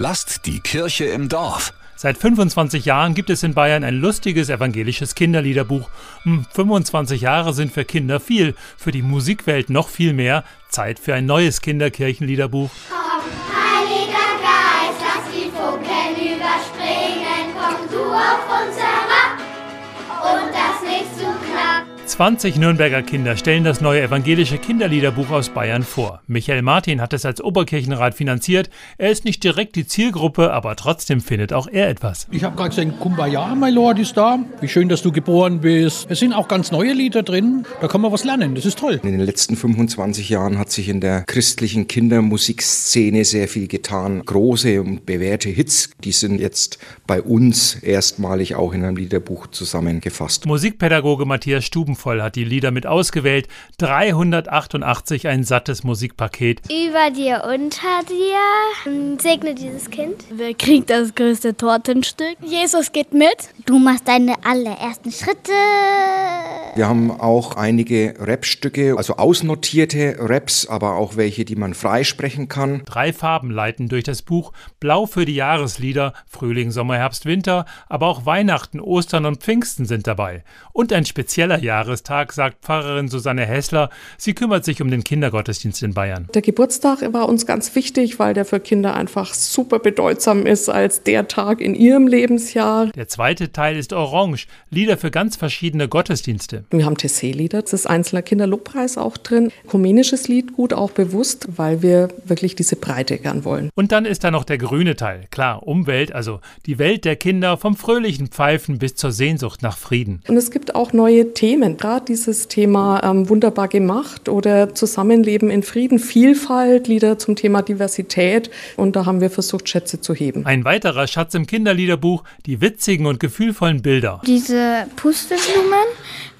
Lasst die Kirche im Dorf. Seit 25 Jahren gibt es in Bayern ein lustiges evangelisches Kinderliederbuch. 25 hm, Jahre sind für Kinder viel, für die Musikwelt noch viel mehr. Zeit für ein neues Kinderkirchenliederbuch. Komm, Heiliger Geist, lass die Funken überspringen, komm du auf uns 20 Nürnberger Kinder stellen das neue evangelische Kinderliederbuch aus Bayern vor. Michael Martin hat es als Oberkirchenrat finanziert. Er ist nicht direkt die Zielgruppe, aber trotzdem findet auch er etwas. Ich habe gerade gesagt, Kumbaya, my Lord, ist da. Wie schön, dass du geboren bist. Es sind auch ganz neue Lieder drin. Da kann man was lernen. Das ist toll. In den letzten 25 Jahren hat sich in der christlichen Kindermusikszene sehr viel getan. Große und bewährte Hits, die sind jetzt bei uns erstmalig auch in einem Liederbuch zusammengefasst. Musikpädagoge Matthias Stuben Liebevoll hat die Lieder mit ausgewählt. 388 ein sattes Musikpaket. Über dir, unter dir. Segne dieses Kind. Wer kriegt das größte Tortenstück? Jesus geht mit. Du machst deine allerersten Schritte. Wir haben auch einige Rapstücke, also ausnotierte Raps, aber auch welche, die man freisprechen kann. Drei Farben leiten durch das Buch. Blau für die Jahreslieder, Frühling, Sommer, Herbst, Winter, aber auch Weihnachten, Ostern und Pfingsten sind dabei. Und ein spezieller Jahres Jahrestag, sagt Pfarrerin Susanne Hessler. Sie kümmert sich um den Kindergottesdienst in Bayern. Der Geburtstag war uns ganz wichtig, weil der für Kinder einfach super bedeutsam ist als der Tag in ihrem Lebensjahr. Der zweite Teil ist Orange, Lieder für ganz verschiedene Gottesdienste. Wir haben Tessé-Lieder, das ist einzelner Kinderlobpreis auch drin. Rumänisches Lied gut auch bewusst, weil wir wirklich diese Breite gern wollen. Und dann ist da noch der grüne Teil. Klar, Umwelt, also die Welt der Kinder vom fröhlichen Pfeifen bis zur Sehnsucht nach Frieden. Und es gibt auch neue Themen gerade dieses Thema ähm, wunderbar gemacht oder Zusammenleben in Frieden, Vielfalt, Lieder zum Thema Diversität. Und da haben wir versucht, Schätze zu heben. Ein weiterer Schatz im Kinderliederbuch, die witzigen und gefühlvollen Bilder. Diese Pusteblumen,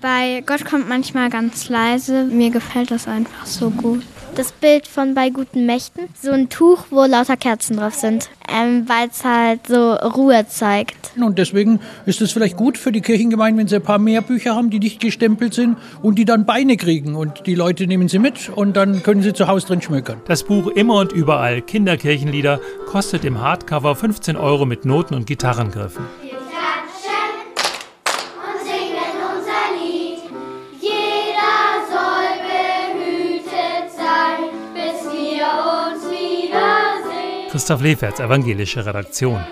bei Gott kommt manchmal ganz leise. Mir gefällt das einfach so gut das Bild von bei guten Mächten. So ein Tuch, wo lauter Kerzen drauf sind, ähm, weil es halt so Ruhe zeigt. Und deswegen ist es vielleicht gut für die Kirchengemeinden, wenn sie ein paar mehr Bücher haben, die nicht gestempelt sind und die dann Beine kriegen. Und die Leute nehmen sie mit und dann können sie zu Hause drin schmökern. Das Buch Immer und Überall Kinderkirchenlieder kostet im Hardcover 15 Euro mit Noten und Gitarrengriffen. Christoph Leferts, evangelische Redaktion.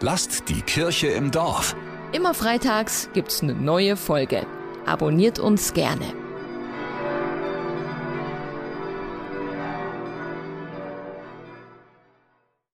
Lasst die Kirche im Dorf. Immer freitags gibt's eine neue Folge. Abonniert uns gerne.